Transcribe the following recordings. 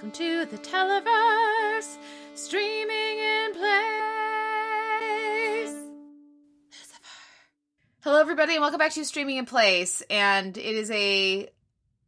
Welcome to the Televerse, streaming in place. Hello, everybody, and welcome back to Streaming in Place. And it is a it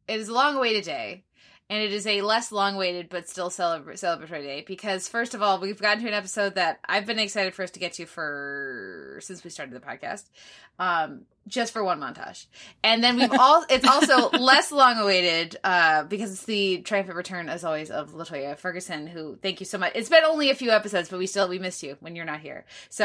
is a long awaited day, and it is a less long awaited but still celebra- celebratory day because first of all, we've gotten to an episode that I've been excited for us to get to for since we started the podcast. Um, just for one montage. And then we've all it's also less long awaited, uh, because it's the triumphant return as always of LaToya Ferguson, who thank you so much. It's been only a few episodes, but we still we missed you when you're not here. So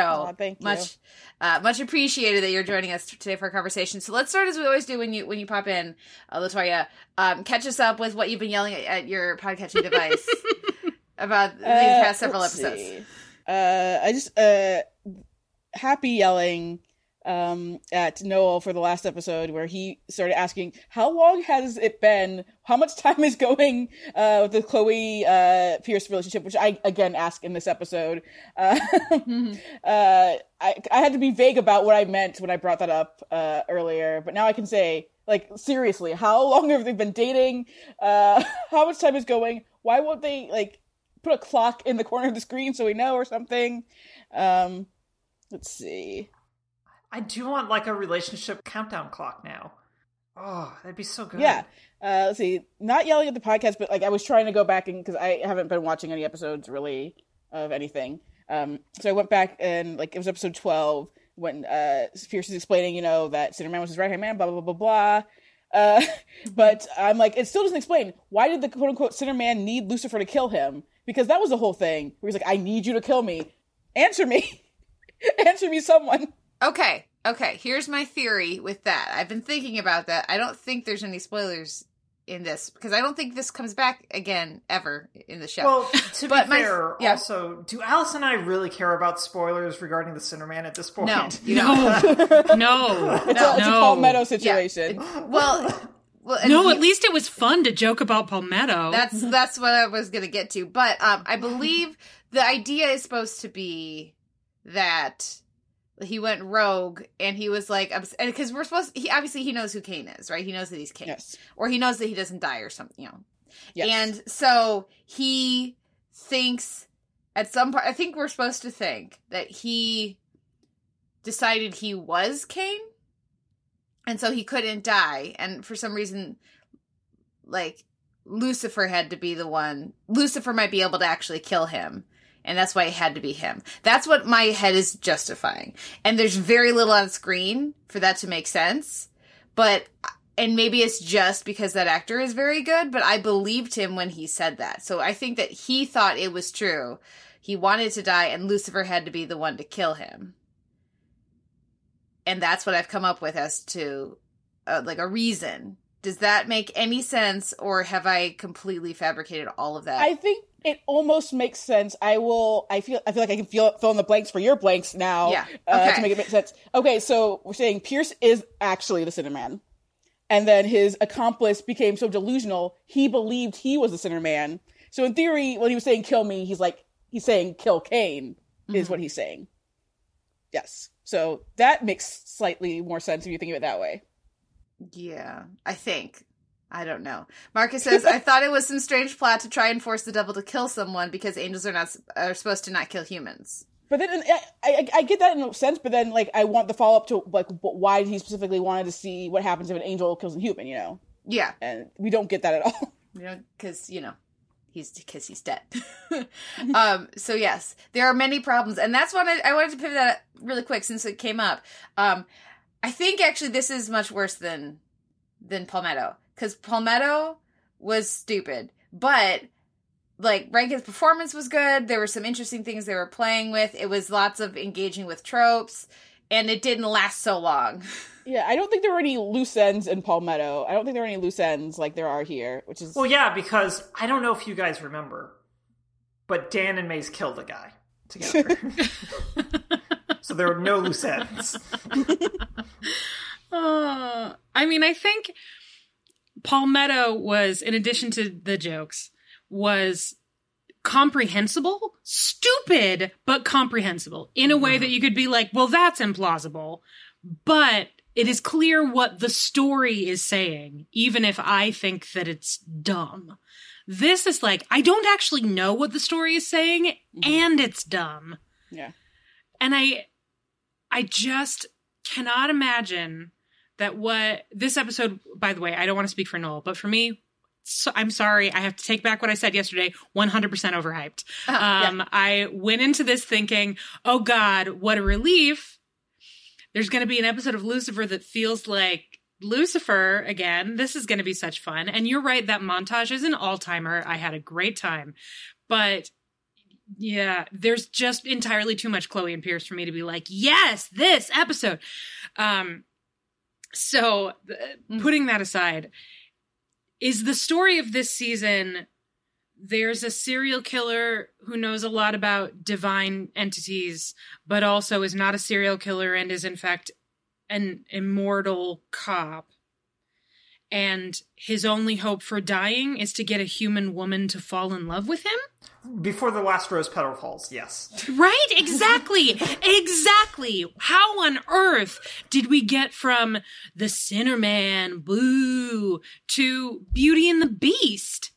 you. much uh much appreciated that you're joining us today for our conversation. So let's start as we always do when you when you pop in, uh, LaToya. Um catch us up with what you've been yelling at, at your podcatching device about these Uh, past several episodes. see. Uh, I just uh, happy yelling um at Noel for the last episode where he started asking how long has it been? How much time is going uh with the chloe uh pierce relationship? Which i again ask in this episode. Uh, uh I, I had to be vague about what i meant when i brought that up uh earlier but now i can say like seriously how long have they been dating? Uh how much time is going? Why won't they like put a clock in the corner of the screen so we know or something? Um let's see I do want like a relationship countdown clock now. Oh, that'd be so good. Yeah. Uh, let's see. Not yelling at the podcast, but like I was trying to go back and because I haven't been watching any episodes really of anything. Um, so I went back and like it was episode twelve when uh Pierce is explaining, you know, that Sinnerman was his right hand man, blah blah blah blah blah. Uh, but I'm like, it still doesn't explain why did the quote unquote sinner Sinnerman need Lucifer to kill him? Because that was the whole thing. Where he's like, I need you to kill me. Answer me. Answer me, someone. Okay, okay. Here's my theory with that. I've been thinking about that. I don't think there's any spoilers in this because I don't think this comes back again ever in the show. Well, to But be my- fair, yeah. also, do Alice and I really care about spoilers regarding the Sinnerman at this point? no, you don't. No, no, It's, a, it's a no. Palmetto Yeah. situation. Well, well, No, you- at least it was fun to joke about Palmetto. that's that's what I was gonna get to. But um, I believe the idea is supposed to be that he went rogue and he was like, because we're supposed. He obviously he knows who Cain is, right? He knows that he's Cain. Yes. or he knows that he doesn't die or something, you know. Yes. And so he thinks at some part I think we're supposed to think that he decided he was Cain. And so he couldn't die and for some reason like Lucifer had to be the one. Lucifer might be able to actually kill him. And that's why it had to be him. That's what my head is justifying. And there's very little on screen for that to make sense. But and maybe it's just because that actor is very good, but I believed him when he said that. So I think that he thought it was true. He wanted to die, and Lucifer had to be the one to kill him. And that's what I've come up with as to uh, like a reason. Does that make any sense, or have I completely fabricated all of that? I think it almost makes sense. I will. I feel. I feel like I can feel fill in the blanks for your blanks now. Yeah, Uh, okay. to make it make sense. Okay, so we're saying Pierce is actually the Sinnerman, and then his accomplice became so delusional he believed he was the Sinnerman. So in theory, when he was saying "kill me," he's like he's saying "kill Cain" is Mm-hmm. what he's saying. Yes. So that makes slightly more sense if you think of it that way. Yeah, I think. I don't know. Marcus says, I thought it was some strange plot to try and force the devil to kill someone because angels are not are supposed to not kill humans. But then I, I, I get that in a sense, but then like I want the follow up to like why he specifically wanted to see what happens if an angel kills a human, you know? Yeah, And we don't get that at all. you know, because you know he's because he's dead. um. So yes, there are many problems, and that's what I, I wanted to pivot that really quick since it came up. Um, I think actually this is much worse than than Palmetto because Palmetto was stupid, but like Rankin's performance was good. There were some interesting things they were playing with. It was lots of engaging with tropes, and it didn't last so long. yeah, I don't think there were any loose ends in Palmetto. I don't think there were any loose ends like there are here, which is Well, yeah, because I don't know if you guys remember, but Dan and Maze killed a guy together. so there were no loose ends. Uh, I mean, I think Palmetto was, in addition to the jokes, was comprehensible, stupid, but comprehensible in a way that you could be like, well, that's implausible. But it is clear what the story is saying, even if I think that it's dumb. This is like, I don't actually know what the story is saying, mm-hmm. and it's dumb. Yeah. And I I just cannot imagine that what this episode, by the way, I don't want to speak for Noel, but for me, so, I'm sorry, I have to take back what I said yesterday. 100% overhyped. um, I went into this thinking, oh God, what a relief. There's going to be an episode of Lucifer that feels like Lucifer again. This is going to be such fun. And you're right, that montage is an all timer. I had a great time. But yeah, there's just entirely too much Chloe and Pierce for me to be like, yes, this episode. Um, so th- mm. putting that aside, is the story of this season there's a serial killer who knows a lot about divine entities, but also is not a serial killer and is in fact an immortal cop. And his only hope for dying is to get a human woman to fall in love with him? Before the last rose petal falls, yes. Right? Exactly. exactly. How on earth did we get from the Sinner Man, boo, to Beauty and the Beast?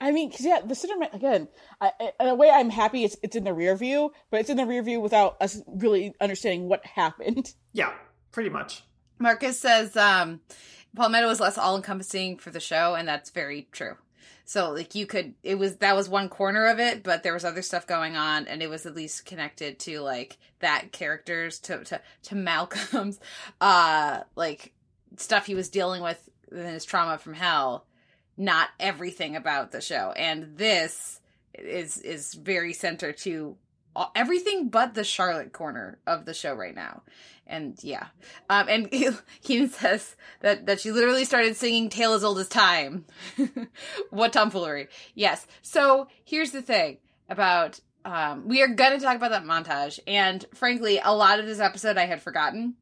I mean, 'cause, yeah, the Sinner Man again. I, I- in a way, I'm happy it's it's in the rear view, but it's in the rear view without us really understanding what happened. Yeah, pretty much. Marcus says um, Palmetto was less all encompassing for the show, and that's very true. So like you could it was that was one corner of it, but there was other stuff going on and it was at least connected to like that characters to to, to Malcolm's uh like stuff he was dealing with in his trauma from hell, not everything about the show. And this is is very center to everything but the Charlotte corner of the show right now. And yeah. Um, and Keenan says that, that she literally started singing Tale as Old as Time. what tomfoolery. Yes. So here's the thing about, um, we are going to talk about that montage. And frankly, a lot of this episode I had forgotten.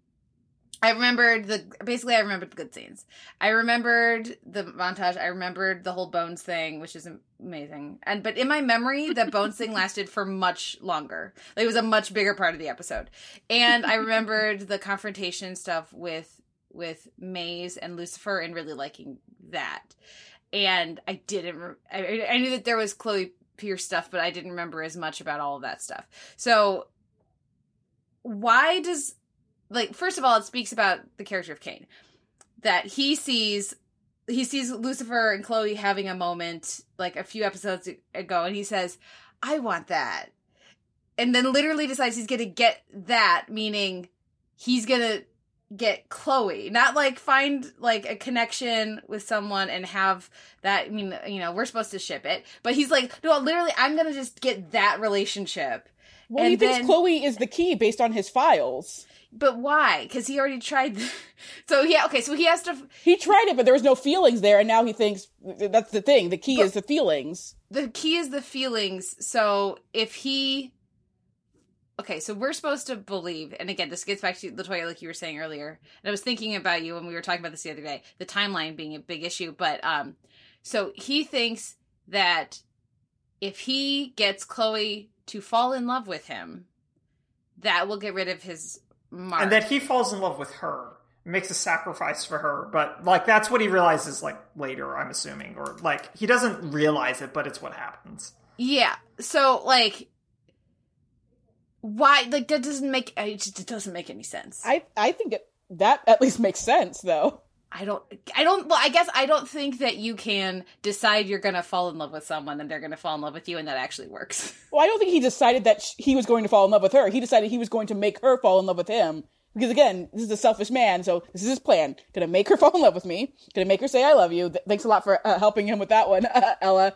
I remembered the basically I remembered the good scenes. I remembered the montage. I remembered the whole Bones thing, which is amazing. And but in my memory, the Bones thing lasted for much longer. Like, it was a much bigger part of the episode. And I remembered the confrontation stuff with with Maze and Lucifer, and really liking that. And I didn't. re- I, I knew that there was Chloe Pierce stuff, but I didn't remember as much about all of that stuff. So why does like first of all it speaks about the character of Cain that he sees he sees Lucifer and Chloe having a moment like a few episodes ago and he says I want that. And then literally decides he's going to get that meaning he's going to get Chloe. Not like find like a connection with someone and have that I mean you know we're supposed to ship it but he's like no literally I'm going to just get that relationship Well, he And thinks then- Chloe is the key based on his files. But why? Because he already tried. The... So yeah, okay. So he has to. He tried it, but there was no feelings there, and now he thinks that's the thing. The key is the feelings. The key is the feelings. So if he, okay, so we're supposed to believe, and again, this gets back to LaToya, like you were saying earlier. And I was thinking about you when we were talking about this the other day, the timeline being a big issue. But um, so he thinks that if he gets Chloe to fall in love with him, that will get rid of his mark. And that he falls in love with her, makes a sacrifice for her, but like that's what he realizes like later, I'm assuming, or like he doesn't realize it, but it's what happens. Yeah. So like why like that doesn't make it just doesn't make any sense. I, I I think it, that at least makes sense, though. Don't I don't well I guess I don't think that you can decide you're going to fall in love with someone and they're going to fall in love with you and that actually works. Well, I don't think he decided that sh- he was going to fall in love with her. He decided he was going to make her fall in love with him. Because again, this is a selfish man, so this is his plan. Gonna make her fall in love with me. Gonna make her say I love you. Th- thanks a lot for uh, helping him with that one, Ella.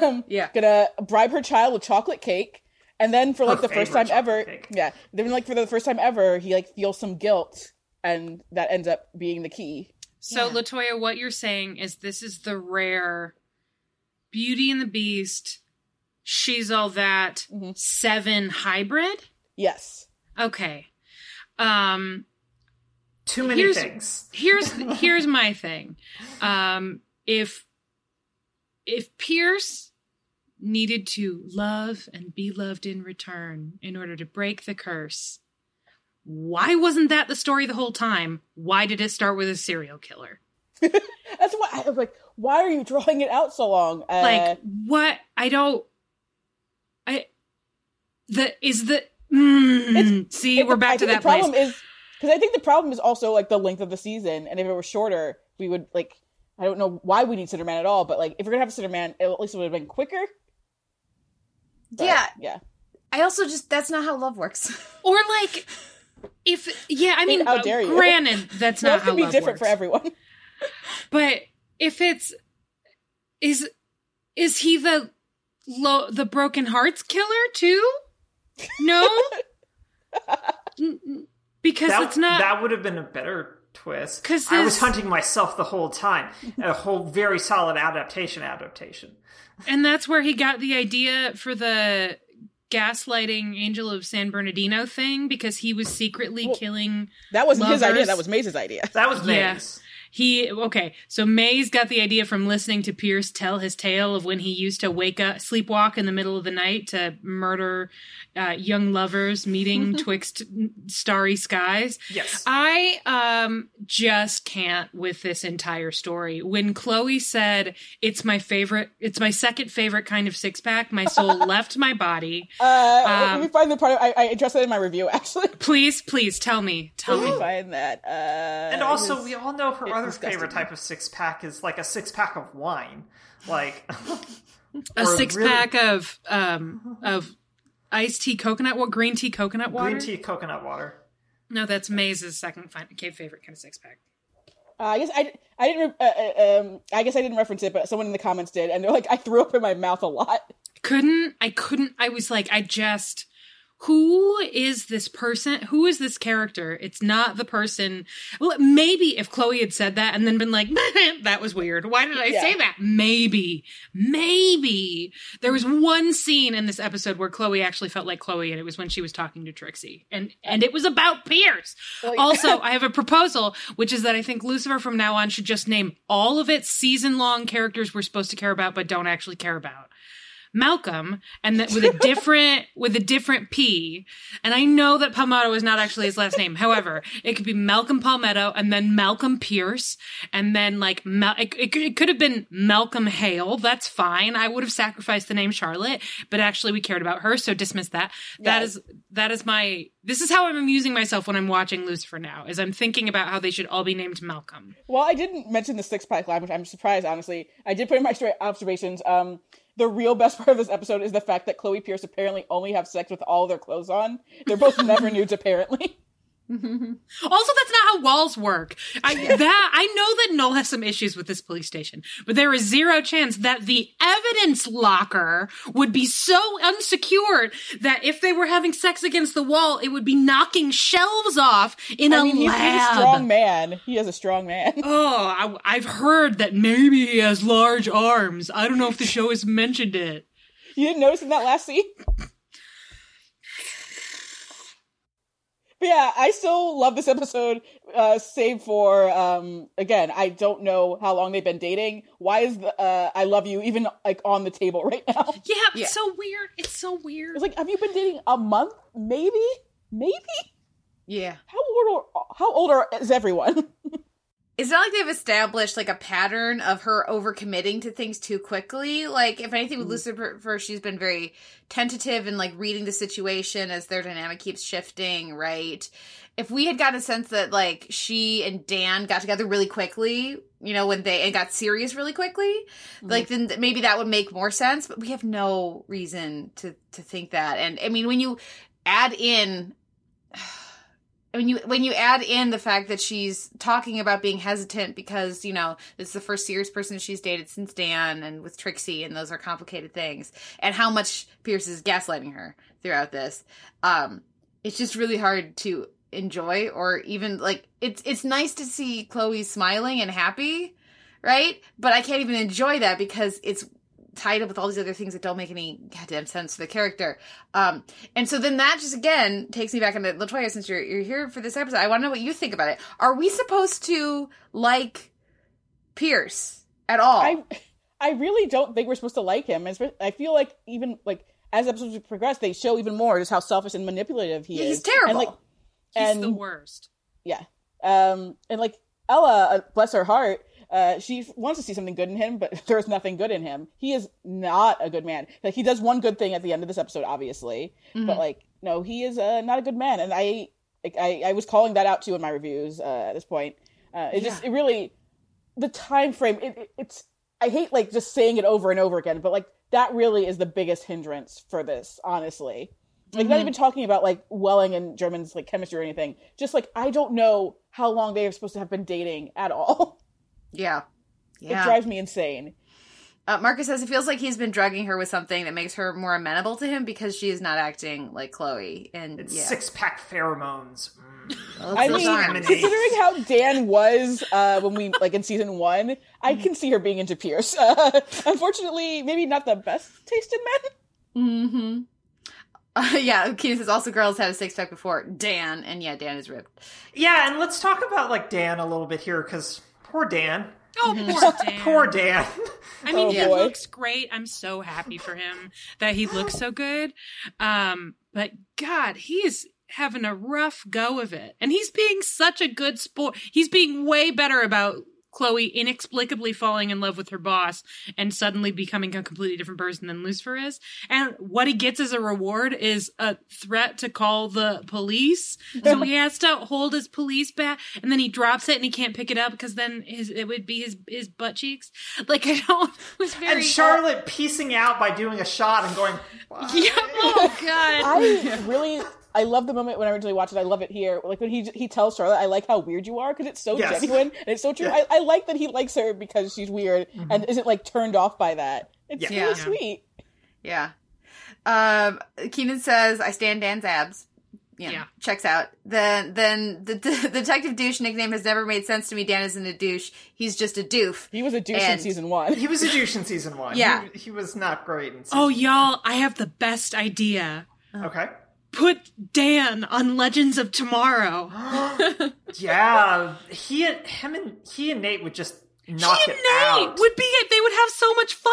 Um, Yeah. Gonna bribe her child with chocolate cake, and then for like Her the first time ever, cake. yeah. Then like for the first time ever, he like feels some guilt, and that ends up being the key. So, Yeah. LaToya, what you're saying is this is the rare Beauty and the Beast, She's All That, Mhm. seven hybrid? Yes. Okay. Um, Too many Here's- things. here's here's my thing. Um, if if Pierce needed to love and be loved in return in order to break the curse, why wasn't that the story the whole time? Why did it start with a serial killer? That's why I was like, why are you drawing it out so long? Uh, like what? I don't. I the is the. Mm, see, it- we're back I to think that the problem place. is because I think the problem is also like the length of the season, and if it were shorter, we would like. I don't know why we need Sinnerman at all, but like if we're gonna have a Sinnerman, at least it would have been quicker. But, Yeah. yeah. I also just that's not how love works. Or like, if yeah, I mean, How dare you. granted, that's not Love how can be love different works. for everyone. But if it's is is he the lo- the broken hearts killer too? No, N- n- because that, it's not. that would have been a better twist 'Cause i was hunting myself the whole time a whole very solid adaptation adaptation and that's where he got the idea for the gaslighting Angel of San Bernardino thing because he was secretly Well, killing That wasn't his idea. That was Maze's idea. that was Yeah. Maze. He okay, so Maze got the idea from listening to Pierce tell his tale of when he used to wake up, sleepwalk in the middle of the night to murder uh, young lovers meeting twixt starry skies. yes I um just can't with this entire story. When Chloe said it's my favorite, it's my second favorite kind of six pack, my soul left my body. Uh, let Um, me find the part. I, I addressed that in my review. Actually, Please, please tell me, tell let me me. find that. Uh, and also his- we all know her it's other disgusting. favorite type of six pack is like a six pack of wine like A six really- pack of um of iced tea coconut what green tea coconut water. green tea coconut water No, that's Maze's second fi- favorite kind of six pack. Uh, I guess I, I didn't. Uh, uh, um, I guess I didn't reference it, but someone in the comments did, and they're like, I threw up in my mouth a lot. couldn't I couldn't I was like I just who is this person? Who is this character? It's not the person. Well, maybe if Chloe had said that and then been like, that was weird. Why did I Yeah. say that? Maybe, maybe there was one scene in this episode where Chloe actually felt like Chloe, and it was when she was talking to Trixie, and and it was about Pierce. Oh, well, Also, I have a proposal, which is that I think Lucifer from now on should just name all of its season long characters we're supposed to care about but don't actually care about. Malcolm, and that with a different with a different P. And I know that Palmetto is not actually his last name. However, it could be Malcolm Palmetto and then Malcolm Pierce, and then like Mal- it, it, could- it could have been Malcolm Hale. That's fine. I would have sacrificed the name Charlotte, but actually we cared about her, so dismiss that. That Yeah. is that is my. This is how I'm amusing myself when I'm watching Lucifer now. Is I'm thinking about how they should all be named Malcolm. Well, I didn't mention the six pack line, which I'm surprised, honestly. I did put in my straight observations. Um, the real best part of this episode is the fact that Chloe Pierce apparently only have sex with all their clothes on. They're both never nudes, apparently. Also, that's not how walls work. I, that I know that Noel has some issues with this police station, but there is zero chance that the evidence locker would be so unsecured that if they were having sex against the wall, it would be knocking shelves off in I a mean, he's, he's a lab. strong man. He is a strong man. Oh, I, I've heard that maybe he has large arms. I don't know if the show has mentioned it. You didn't notice in that last scene? But yeah, I still love this episode, uh, save for, um, again, I don't know how long they've been dating. Why is the, uh, I love you even, like, on the table right now? Yeah, Yeah. it's so weird. It's so weird. It's like, have you been dating a month? Maybe? Maybe? Yeah. How old are, how old are, is everyone? It's not like they've established like a pattern of her overcommitting to things too quickly. Like, if anything with mm-hmm. Lucifer, she's been very tentative and like reading the situation as their dynamic keeps shifting, right? If we had gotten a sense that like she and Dan got together really quickly, you know, when they and got serious really quickly, mm-hmm. like then maybe that would make more sense. But we have no reason to to think that. And I mean, when you add in when you when you add in the fact that she's talking about being hesitant because you know it's the first serious person she's dated since Dan and with Trixie and those are complicated things and how much Pierce is gaslighting her throughout this um it's just really hard to enjoy or even like it's it's nice to see Chloe smiling and happy right? But I can't even enjoy that because it's tied up with all these other things that don't make any goddamn sense to the character. Um, and so then that just again takes me back into LaToya. Since you're you're here for this episode, I want to know what you think about it. Are we supposed to like Pierce at all? I, I really don't think we're supposed to like him. I feel like even, like, as episodes progress, they show even more just how selfish and manipulative he He's is. He's terrible. And, like, He's and the worst. yeah um and like ella uh, bless her heart uh, she wants to see something good in him, but there's nothing good in him. He is not a good man. Like he does one good thing at the end of this episode, obviously, but like no, he is uh, not a good man. And I, I, I was calling that out too in my reviews uh, at this point. Uh, it just, it really, the time frame. It, it, it's, I hate like just saying it over and over again, but like that really is the biggest hindrance for this, honestly. Like not even talking about like Welling and German's like chemistry or anything. Just like I don't know how long they are supposed to have been dating at all. Yeah. It drives me insane. Uh, Marcus says it feels like he's been drugging her with something that makes her more amenable to him because she is not acting like Chloe. And It's yeah, six pack pheromones. Mm. Well, I mean, not- considering how Dan was uh, when we like in season one, I can see her being into Pierce. Uh, unfortunately, maybe not the best tasted men. Mm-hmm. Uh, yeah, Keith says also girls had a six pack before Dan, and yeah, Dan is ripped. Yeah, and let's talk about like Dan a little bit here because poor Dan. Oh, poor Dan. Poor Dan. I mean, Oh, he boy. looks great. I'm so happy for him that he looks so good. Um, but God, he is having a rough go of it. And he's being such a good sport. He's being way better about Chloe inexplicably falling in love with her boss and suddenly becoming a completely different person than Lucifer is. And what he gets as a reward is a threat to call the police. So he has to hold his police bat and then he drops it and he can't pick it up because then his it would be his his butt cheeks. Like I don't it was very and Charlotte piecing out by doing a shot and going, Yeah, oh god. I really, I love the moment when I originally watched it. I love it here. Like when he he tells Charlotte, "I like how weird you are" because it's so Yes. genuine and it's so true. Yeah. I, I like that he likes her because she's weird and isn't like turned off by that. It's Yeah. really Yeah. sweet. Yeah. Um, Keenan says, "I stand Dan's abs." Yeah, Yeah. checks out. Then, then the, the detective douche nickname has never made sense to me. Dan isn't a douche; he's just a doof. He was a douche in season one. he was a douche in season one. Yeah. He, he was not great in season Oh y'all, I have the best idea. Okay. Put Dan on Legends of Tomorrow. Yeah. He and him and he and Nate would just knock he and it Nate out. would be it. they would have so much fun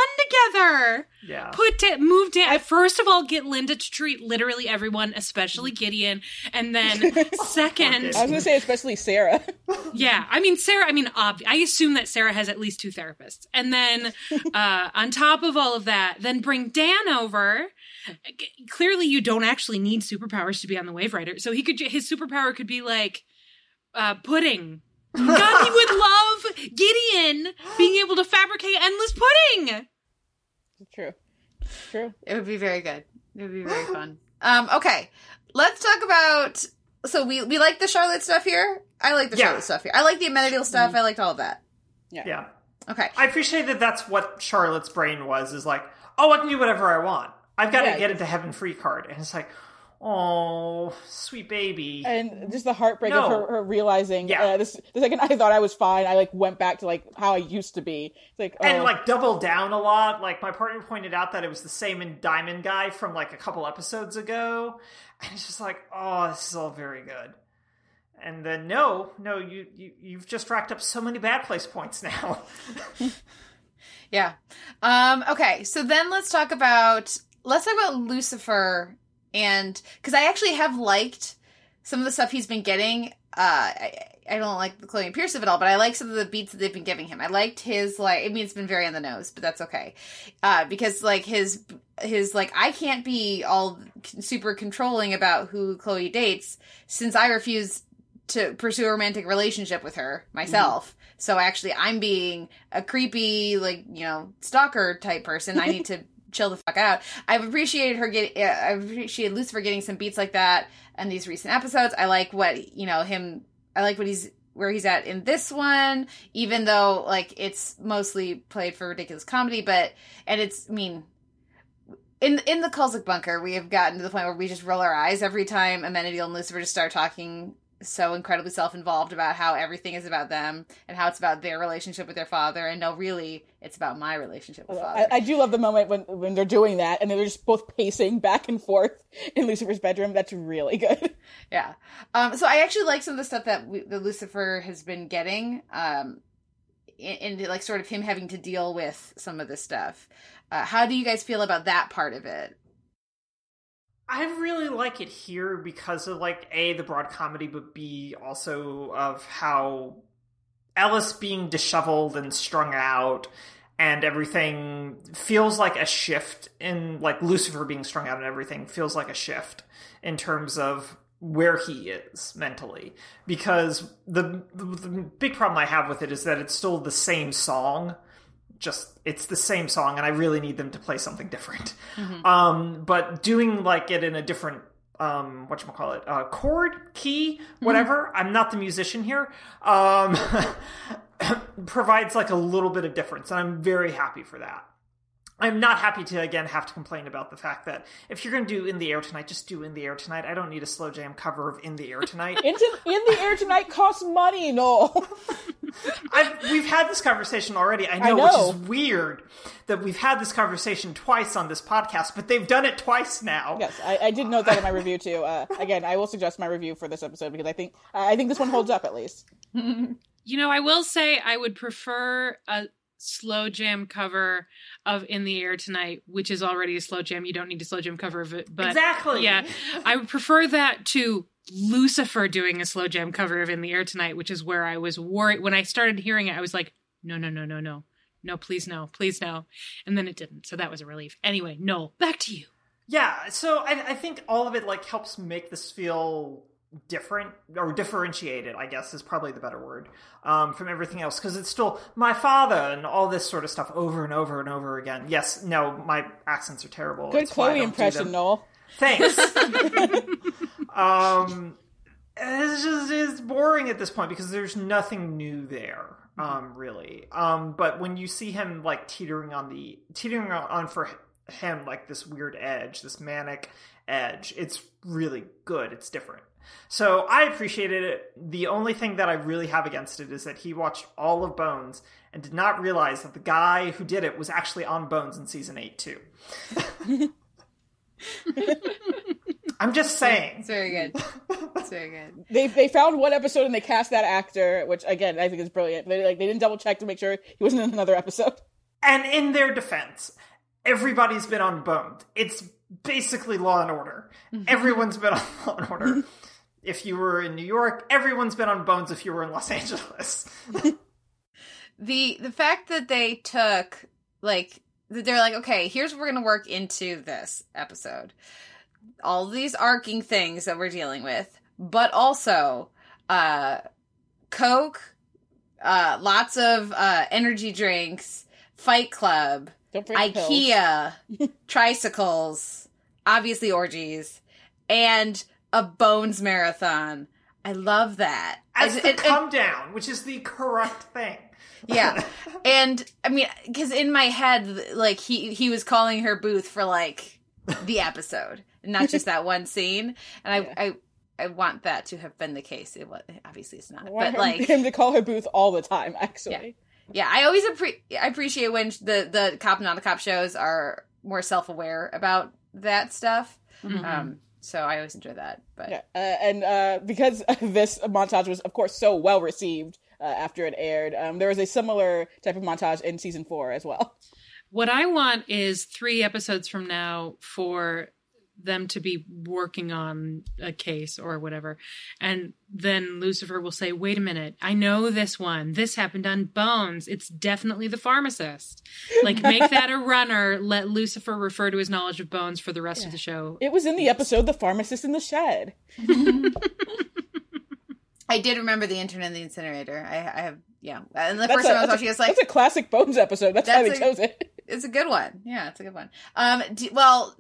together. Yeah. Put Dan, move Dan. First of all, get Linda to treat literally everyone, especially Gideon, and then second, I was gonna say especially Sarah. Yeah, I mean Sarah. I mean, ob- I assume that Sarah has at least two therapists, and then uh, on top of all of that, then bring Dan over. Clearly, you don't actually need superpowers to be on the Waverider, so he could. His superpower could be like uh, pudding. God, he would love Gideon being able to fabricate endless pudding. True. True. It would be very good. It would be very fun. Um, okay, let's talk about. So we we like the Charlotte stuff here. I like the Yeah. Charlotte stuff here. I like the Amenadiel stuff. I liked all of that. Yeah. Yeah. Okay. I appreciate that that's what Charlotte's brain was is like, oh, I can do whatever I want. I've got Yeah. to get into heaven free card. And it's like, oh, sweet baby. And just the heartbreak No. of her, her realizing Yeah. uh, this the second I thought I was fine, I like went back to like how I used to be. It's like oh, and like double down a lot. Like my partner pointed out that it was the same in Diamond Guy from like a couple episodes ago, and it's just like, oh, this is all very good. And then no, no, you, you you've just racked up so many bad place points now. Yeah. Um, okay, so then let's talk about let's talk about Lucifer and because I actually have liked some of the stuff he's been getting. Uh, I, I don't like the Chloe and Pierce of it all, but I like some of the beats that they've been giving him. I liked his like. I mean, it's been very on the nose, but that's okay. Uh, because like his his like I can't be all super controlling about who Chloe dates since I refuse to pursue a romantic relationship with her myself. So actually, I'm being a creepy, like you know, stalker type person. I need to chill the fuck out. I've appreciated her getting. I've appreciated Lucifer getting some beats like that in these recent episodes. I like what you know him. I like what he's where he's at in this one, even though like it's mostly played for ridiculous comedy. But and it's I mean. In in the Kulzick bunker, we have gotten to the point where we just roll our eyes every time Amenadiel and Lucifer just start talking so incredibly self-involved about how everything is about them and how it's about their relationship with their father. And no really it's about my relationship with father. I, I do love the moment when when they're doing that and they're just both pacing back and forth in Lucifer's bedroom. That's really good. yeah. Um so i actually like some of the stuff that we, that lucifer has been getting um and like sort of him having to deal with some of this stuff. Uh, how do you guys feel about that part of it I really like it here because of like a the broad comedy, but b also of how Ellis being disheveled and strung out and everything feels like a shift in like Lucifer being strung out and everything feels like a shift in terms of where he is mentally. Because the, the, the big problem I have with it is that it's still the same song just it's the same song and I really need them to play something different. Mm-hmm. um but doing like it in a different um what you call it uh chord key whatever. I'm not the musician here. Um provides like a little bit of difference and i'm very happy for that. I'm not happy to again have to complain about the fact that if you're going to do in the air tonight just do in the air tonight. I don't need a slow jam cover of in the air tonight. Into in the air tonight costs money, Noel. I've, we've had this conversation already. I know, know. which is weird that we've had this conversation twice on this podcast, but they've done it twice now. yes, I, I did note that in my review too. Uh, again, I will suggest my review for this episode because I think I think this one holds up at least. You know, I will say I would prefer a slow jam cover of In the Air Tonight, which is already a slow jam. You don't need a slow jam cover of it. But exactly. yeah, I would prefer that to Lucifer doing a slow jam cover of In the Air Tonight, which is where I was worried. When I started hearing it, I was like, no, no, no, no, no. No, please no, please no. And then it didn't. So that was a relief. Anyway, Noel, back to you. Yeah, so I, I think all of it like helps make this feel different or differentiated. I guess is probably the better word um, from everything else because it's still my father and all this sort of stuff over and over and over again. Yes, no, my accents are terrible. Good It's Chloe impression. Noel. Thanks. um, it's just it's boring at this point because there's nothing new there, um, really. Um, but when you see him like teetering on the teetering on for him like this weird edge, this manic edge, it's really good. It's different. So I appreciated it. The only thing that I really have against it is that he watched all of Bones and did not realize that the guy who did it was actually on Bones in season eight too. I'm just saying. It's very good. It's very good. They they found one episode and they cast that actor, which again I think is brilliant. They like they didn't double check to make sure he wasn't in another episode. And in their defense, everybody's been on Bones. It's basically Law and Order. Mm-hmm. Everyone's been on Law and Order. if you were in New York, everyone's been on Bones. If you were in Los Angeles, the the fact that they took like that they're like okay here's what we're gonna work into this episode all these arcing things that we're dealing with but also uh coke uh lots of uh energy drinks fight club Don't forget the pills. ikea tricycles obviously orgies and a bones marathon i love that as It- the it- it- come down, which is the correct thing. yeah and i mean because in my head like he he was calling her booth for like the episode not just that one scene and i Yeah. i i want that to have been the case it was obviously it's not I want but like him to call her Booth all the time. Actually, yeah i always appre- i appreciate when the the cop not a cop shows are more self-aware about that stuff Mhm. um so i always enjoy that but yeah. Uh, and uh, because this montage was, of course, so well received uh, after it aired, um, there was a similar type of montage in season four as well. What I want is three episodes from now for them to be working on a case or whatever. And then Lucifer will say, wait a minute, I know this one. This happened on Bones. It's definitely the pharmacist. Like, make that a runner. Let Lucifer refer to his knowledge of Bones for the rest of the show. It was in the episode "The Pharmacist in the Shed." i did remember the intern in the incinerator i i have yeah and the That's first a, time i was that's, watching a, it's like that's a classic Bones episode. That's, why they a- chose it. It's a good one. Yeah, it's a good one. Um, do, well,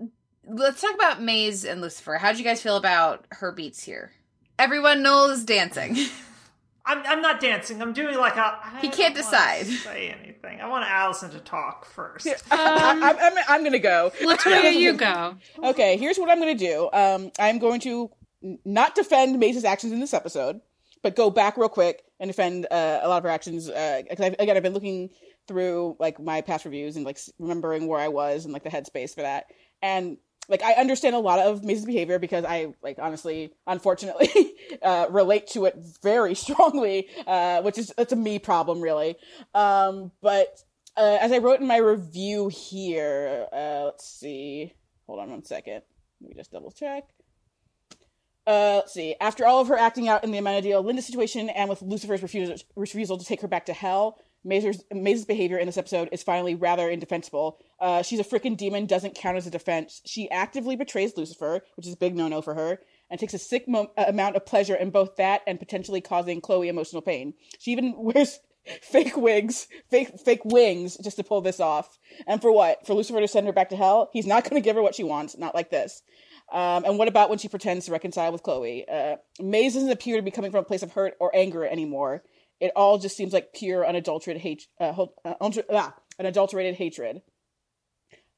let's talk about Maze and Lucifer. How do you guys feel about her beats here? Everyone knows dancing. I'm, I'm not dancing. I'm doing like a. I He can't don't wanna decide. Say anything. I want Allison to talk first. I, I'm, I'm, I'm gonna go. Latoya, you go. Okay, here's what I'm going to do. Um, I'm going to not defend Maze's actions in this episode, but go back real quick and defend uh, a lot of her actions. Uh, 'cause I've, again, I've been looking through like my past reviews and like remembering where I was and like the headspace for that. And like I understand a lot of Maze's behavior because I like honestly, unfortunately, uh, relate to it very strongly, uh, which is it's a me problem really. Um, but uh, as I wrote in my review here, uh, let's see. Hold on one second. Let me just double check. uh, let's see. After all of her acting out in the Amenadiel, Linda's situation, and with Lucifer's refusal, refusal to take her back to hell, Maze's, Maze's behavior in this episode is finally rather indefensible. Uh, she's a freaking demon, doesn't count as a defense. She actively betrays Lucifer, which is a big no no for her, and takes a sick mo- uh, amount of pleasure in both that and potentially causing Chloe emotional pain. She even wears fake wigs, fake fake wings, just to pull this off. And for what? For Lucifer to send her back to hell? He's not going to give her what she wants, not like this. Um, and what about when she pretends to reconcile with Chloe? Uh, Maze doesn't appear to be coming from a place of hurt or anger anymore. It all just seems like pure, unadulterated hate, uh, uh, ah, unadulterated hatred.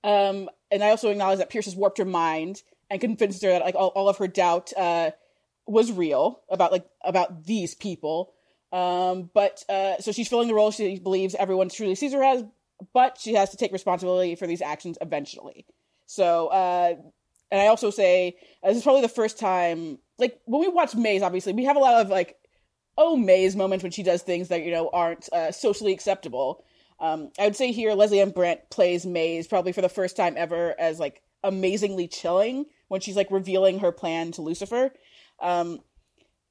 Um, and I also acknowledge that Pierce has warped her mind and convinced her that like all, all of her doubt uh, was real about like about these people. Um, but uh, so she's filling the role she believes everyone truly sees her as, but she has to take responsibility for these actions eventually. So uh, and I also say uh, this is probably the first time, like when we watch Maze, obviously we have a lot of like, oh Maze moments when she does things that you know aren't uh, socially acceptable. Um, I would say here Lesley-Ann Brandt plays Maze probably for the first time ever as like amazingly chilling when she's like revealing her plan to Lucifer. Um,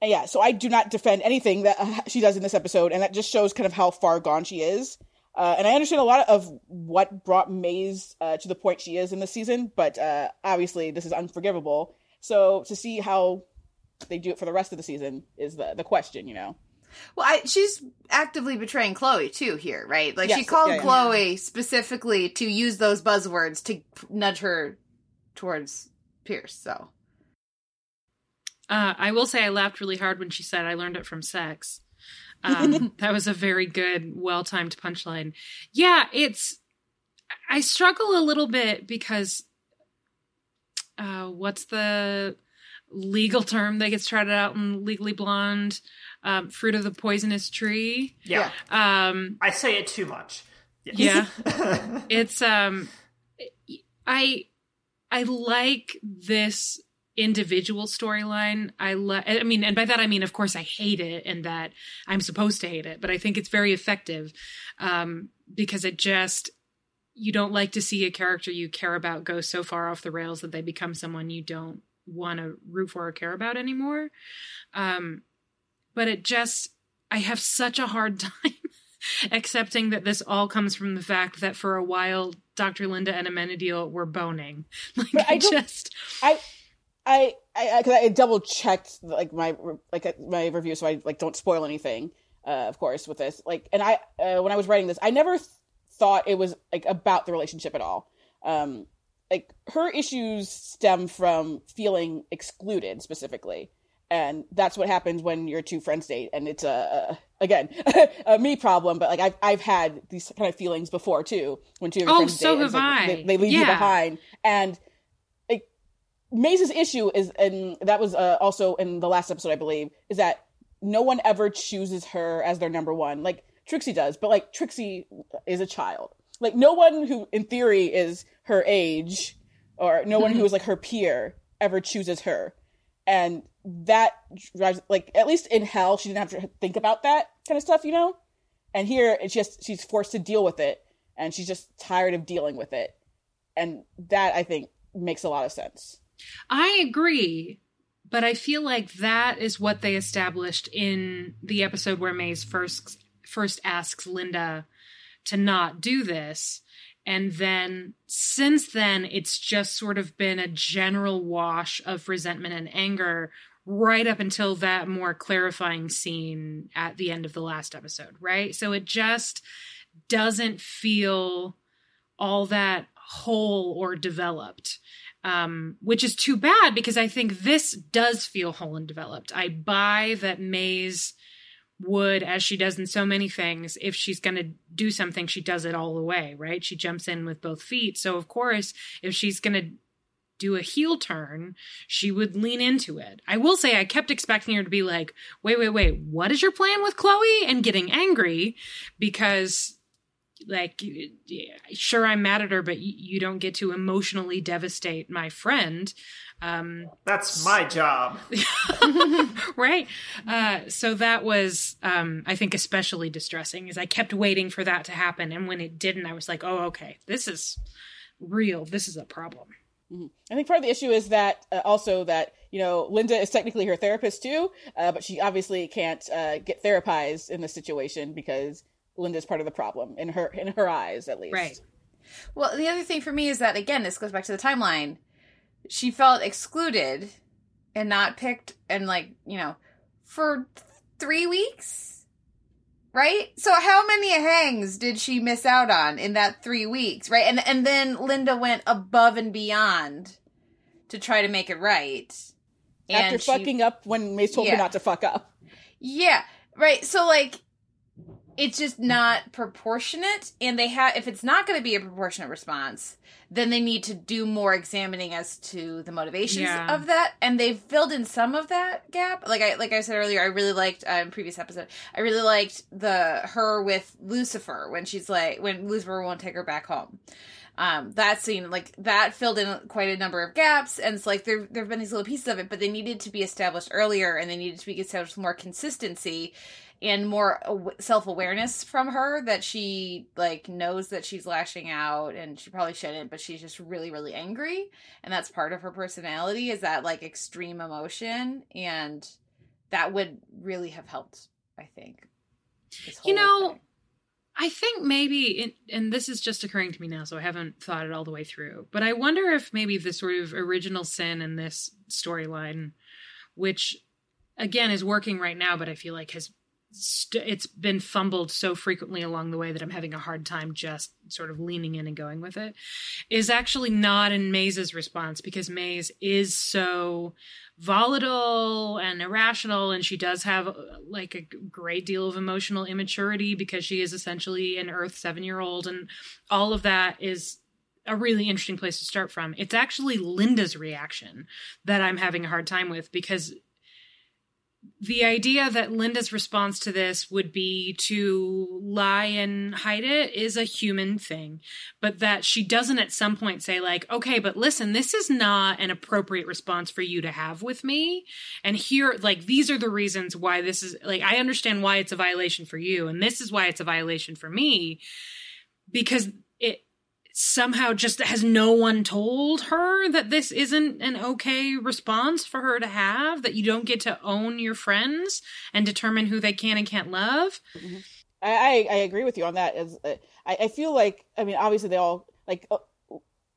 and yeah, so I do not defend anything that uh, she does in this episode, and that just shows kind of how far gone she is. Uh, and I understand a lot of what brought Maze uh, to the point she is in this season, but uh, obviously this is unforgivable. So to see how they do it for the rest of the season is the the question, you know. Well, I, she's actively betraying Chloe too here, right? Like Yes, she called yeah, yeah. Chloe specifically to use those buzzwords to nudge her towards Pierce. So Uh, I will say I laughed really hard when she said I learned it from sex. Um, that was a very good, well timed punchline. Yeah, it's. I struggle a little bit because. Uh, what's the legal term that gets trotted out in Legally Blonde? Um, fruit of the poisonous tree. Yeah. Um, I say it too much. Yeah. it's um i i like this individual storyline i like i mean and by that i mean of course i hate it and that i'm supposed to hate it but i think it's very effective um because it just you don't like to see a character you care about go so far off the rails that they become someone you don't want to root for or care about anymore um but it just i have such a hard time accepting that this all comes from the fact that for a while Dr. Linda and Amenadiel were boning. Like But I I just I I I, cause I double checked like my like uh, my review, so I like don't spoil anything. Uh, of course, with this, like, and I uh, when I was writing this, I never th- thought it was like about the relationship at all. Um, like her issues stem from feeling excluded specifically, and that's what happens when your two friends date, and it's a, a again a me problem. But like I've I've had these kind of feelings before too when two of your Oh, friends so date, have like I. They, they leave you behind, and like Maze's issue is, and that was uh, also in the last episode, I believe, is that no one ever chooses her as their number one. Like Trixie does, but like Trixie is a child. Like no one who, in theory, is her age, or no one who mm-hmm. is like her peer, ever chooses her, and that drives like at least in hell, she didn't have to think about that kind of stuff, you know. And here, it's just she's forced to deal with it, and she's just tired of dealing with it, and that I think makes a lot of sense. I agree, but I feel like that is what they established in the episode where Maze first first asks Linda to not do this. And then since then, it's just sort of been a general wash of resentment and anger right up until that more clarifying scene at the end of the last episode, right? So it just doesn't feel all that whole or developed um, which is too bad because I think this does feel whole and developed. I buy that Maze would, as she does in so many things, if she's going to do something, she does it all the way, right? She jumps in with both feet. So, of course, if she's going to do a heel turn, she would lean into it. I will say, I kept expecting her to be like, wait, wait, wait, what is your plan with Chloe? And getting angry because like sure i'm mad at her but you don't get to emotionally devastate my friend um That's my job. right. Uh so that was um i think especially distressing is i kept waiting for that to happen. And when it didn't i was like oh okay this is real. This is a problem. I think part of the issue is that uh, also that you know Linda is technically her therapist too, uh, but she obviously can't uh, get therapized in this situation because Linda's part of the problem in her in her eyes at least. Right. Well, the other thing for me is that again, this goes back to the timeline. She felt excluded and not picked, and like you know, for three weeks, right? So how many hangs did she miss out on in that three weeks, right? And and then Linda went above and beyond to try to make it right. After she- fucking up when Maze told Yeah. her not to fuck up. Yeah, right. So like it's just not proportionate and they have if it's not going to be a proportionate response, then they need to do more examining as to the motivations Yeah. of that and they've filled in some of that gap. Like I like I said earlier, I really liked uh, in previous episode. I really liked the her with Lucifer when she's like when Lucifer won't take her back home um that scene like that filled in quite a number of gaps and it's like there there have been these little pieces of it but they needed to be established earlier and they needed to be established with more consistency and more self-awareness from her that she like knows that she's lashing out and she probably shouldn't but she's just really really angry and that's part of her personality is that like extreme emotion and that would really have helped i think You know, thing. I think maybe, it, and this is just occurring to me now, so I haven't thought it all the way through. But I wonder if maybe the sort of original sin in this storyline, which again is working right now, but I feel like has st- it's been fumbled so frequently along the way that I'm having a hard time just sort of leaning in and going with it, is actually not in Maze's response because Maze is so volatile and irrational and she does have uh, like a great deal of emotional immaturity because she is essentially an earth 7 year old and all of that is a really interesting place to start from. It's actually linda's reaction that i'm having a hard time with because the idea that Linda's response to this would be to lie and hide it is a human thing, but that she doesn't at some point say, like, okay, but listen, this is not an appropriate response for you to have with me. And here, like, these are the reasons why this is, like, I understand why it's a violation for you, and this is why it's a violation for me, because it, somehow just has no one told her that this isn't an okay response for her to have that you don't get to own your friends and determine who they can and can't love I, I I agree with you on that. As uh, I, I feel like I mean, obviously they all like uh,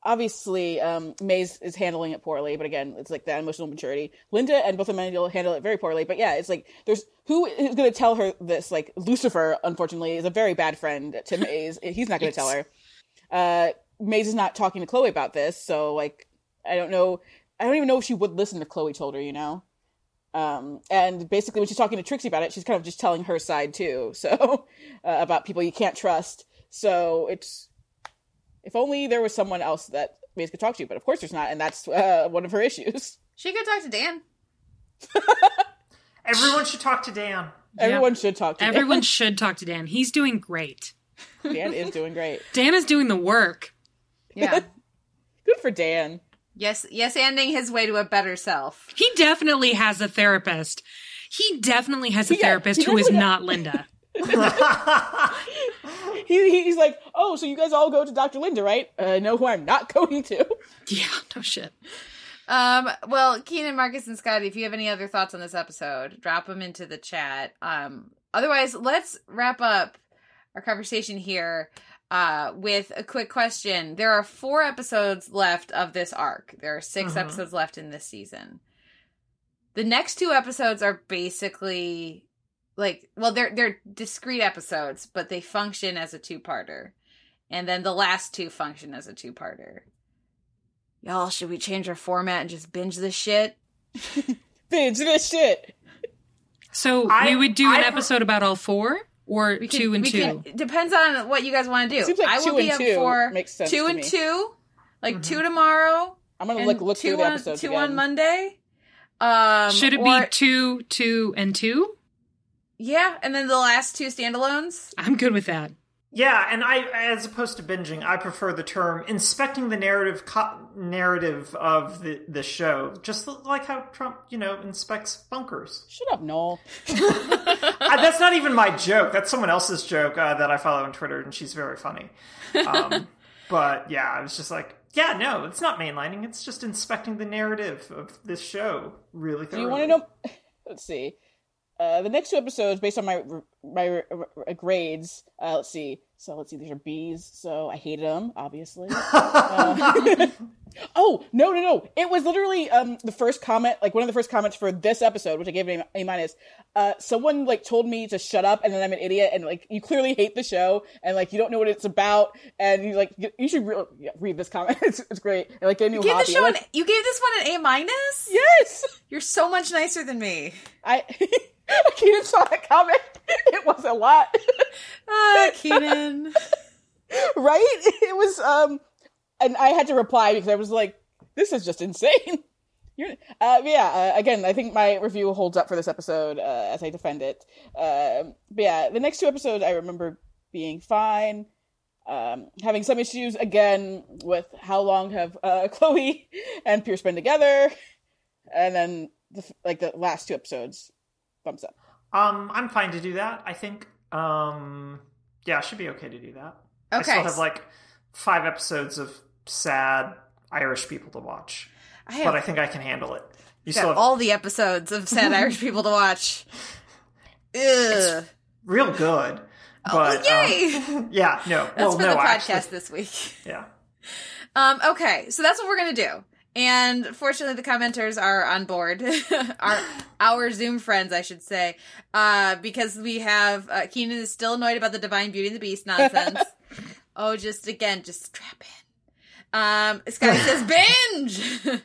obviously um, Maze is handling it poorly, but again, it's like that emotional maturity. Linda and both Amenadiel handle it very poorly, but yeah, it's like there's who is going to tell her this? Like Lucifer, unfortunately, is a very bad friend to Maze. He's not going to tell her. Uh, Maze is not talking to Chloe about this, so like I don't know. I don't even know if she would listen to Chloe told her, you know. Um, and basically, when she's talking to Trixie about it, she's kind of just telling her side too. So uh, about people you can't trust. So it's if only there was someone else that Maze could talk to, but of course there's not, and that's uh, one of her issues. she could talk to dan Everyone should talk to Dan. Everyone should talk to everyone should talk to dan he's doing great Dan. Dan is doing great. dan is doing the work yeah Good for Dan. yes yes ending his way to a better self he definitely has a therapist he definitely has a Yeah, therapist he who is definitely- not linda He he's like, oh, so you guys all go to Dr. Linda, right? Uh, no, who I'm not going to. yeah no shit Um, well, Keenan, Marcus, and Scottie, if you have any other thoughts on this episode, drop them into the chat. Um, otherwise, let's wrap up our conversation here uh, with a quick question. There are four episodes left of this arc. There are 6 Mhm. episodes left in this season. The next two episodes are basically like, well, they're they're discrete episodes, but they function as a two-parter, and then the last two function as a two-parter. Y'all, should we change our format and just binge this shit? Binge this shit. so I- we would do an I- episode about all four or We two can- and we two can- depends on what you guys want to do. Seems like I will two be and up two for makes sense two and me. two, like Mhm. two tomorrow, I'm gonna and like look two through the on two again. on Monday. Um, should it or- be two two and two Yeah, and then the last two standalones. i'm good with that Yeah, and I, as opposed to binging, I prefer the term inspecting the narrative co- narrative of the the show, just like how Trump, you know, inspects bunkers. Shut up, Noel. Uh, that's not even my joke. That's someone else's joke uh, that I follow on Twitter, and she's very funny. Um, but yeah, I was just like, yeah, no, it's not mainlining. It's just inspecting the narrative of this show really Do you want to know? Let's see. Uh, the next two episodes, based on my my uh, grades, uh, let's see. So let's see. These are bees. So I hated them, obviously. Uh, oh no no no! It was literally um the first comment, like one of the first comments for this episode, which I gave an A minus. Uh, someone like told me to shut up, and then I'm an idiot, and like you clearly hate the show, and like you don't know what it's about, and you like you, you should re- yeah, read this comment. It's, it's great. And, like gave me a Give the hobby. show And, an, you gave this one an A minus. yes. You're so much nicer than me. I Keenan saw that comment. It was a lot, Ah, Keenan. right? It was um, and I had to reply because I was like, "This is just insane." You're, uh, yeah. Uh, again, I think my review holds up for this episode uh, as I defend it. Um, but yeah, the next two episodes I remember being fine. Um, having some issues again with how long have uh, Chloe and Pierce been together, and then the, like the last two episodes, thumbs up. Um, I'm fine to do that. I think. Um, yeah, I should be okay to do that. I still have like five episodes of sad Irish people to watch, I have but I think I can handle it. You still have all the episodes of Sad Irish People to watch. Ugh. real good. Oh, But yay! um, yeah, no. That's well, for no, the podcast actually, this week. yeah. Um, okay, so that's what we're gonna do. And fortunately, the commenters are on board. our our Zoom friends, I should say, uh, because we have uh, Keenan is still annoyed about the Divine Beauty and the Beast nonsense. oh, just again, just strap in. Um, Scottie says binge.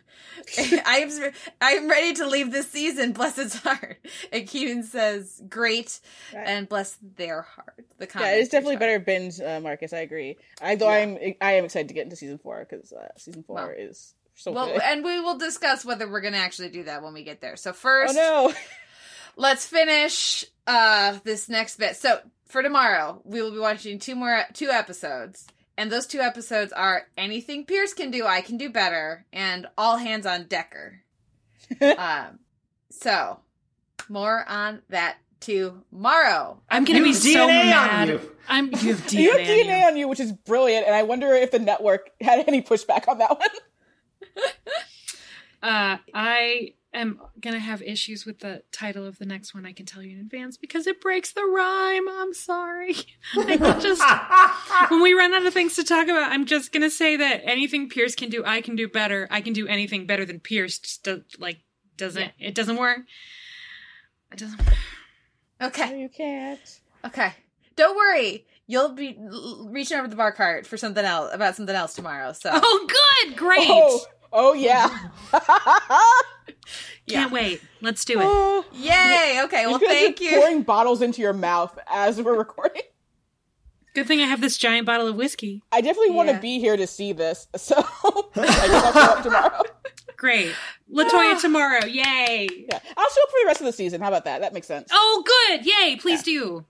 I am I am ready to leave this season. Bless its heart. And Keenan says great, and bless their heart. The Yeah, it's definitely better binge, uh, Marcus. I agree. I though Yeah. I'm I am excited to get into season four because uh, season four Well, is so Well, good. and we will discuss whether we're going to actually do that when we get there. So first, oh no! let's finish uh this next bit. So for tomorrow, we will be watching two more two episodes. And those two episodes are anything Pierce can do, I can do better, and all hands on Decker. um, so more on that tomorrow. I'm gonna You be have so DNA on mad. you. I'm you have DNA. you have on you. on you, which is brilliant, and I wonder if the network had any pushback on that one. Uh, I am gonna have issues with the title of the next one. I can tell you in advance because it breaks the rhyme. I'm sorry. I can just when we run out of things to talk about, I'm just gonna say that anything Pierce can do, I can do better. I can do anything better than Pierce. Just do, like doesn't it doesn't work. It doesn't. No, Okay, you can't. okay. Don't worry. You'll be reaching over the bar cart for something else about something else tomorrow. So Oh, good, great. Oh, oh yeah. yeah. Can't wait. Let's do it. Oh, Yay! Okay, well, you thank you. Pouring bottles into your mouth as we're recording. Good thing I have this giant bottle of whiskey. I definitely want to be here to see this, so I guess I'll show up tomorrow. Great. LaToya tomorrow. Yay. Yeah, I'll show up for the rest of the season. How about that? That makes sense. Oh, good. Yay. Please do.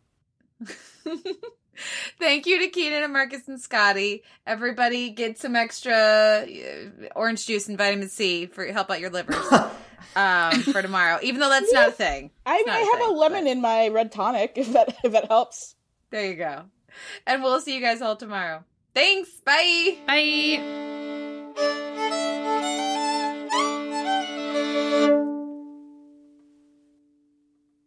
Thank you to Keenan and Marcus and Scottie. Everybody get some extra uh, orange juice and vitamin C for help out your livers um, for tomorrow. Even though that's not a thing. I, not I a have thing, a lemon in my red tonic if that if that helps. There you go. And we'll see you guys all tomorrow. Thanks. Bye. Bye.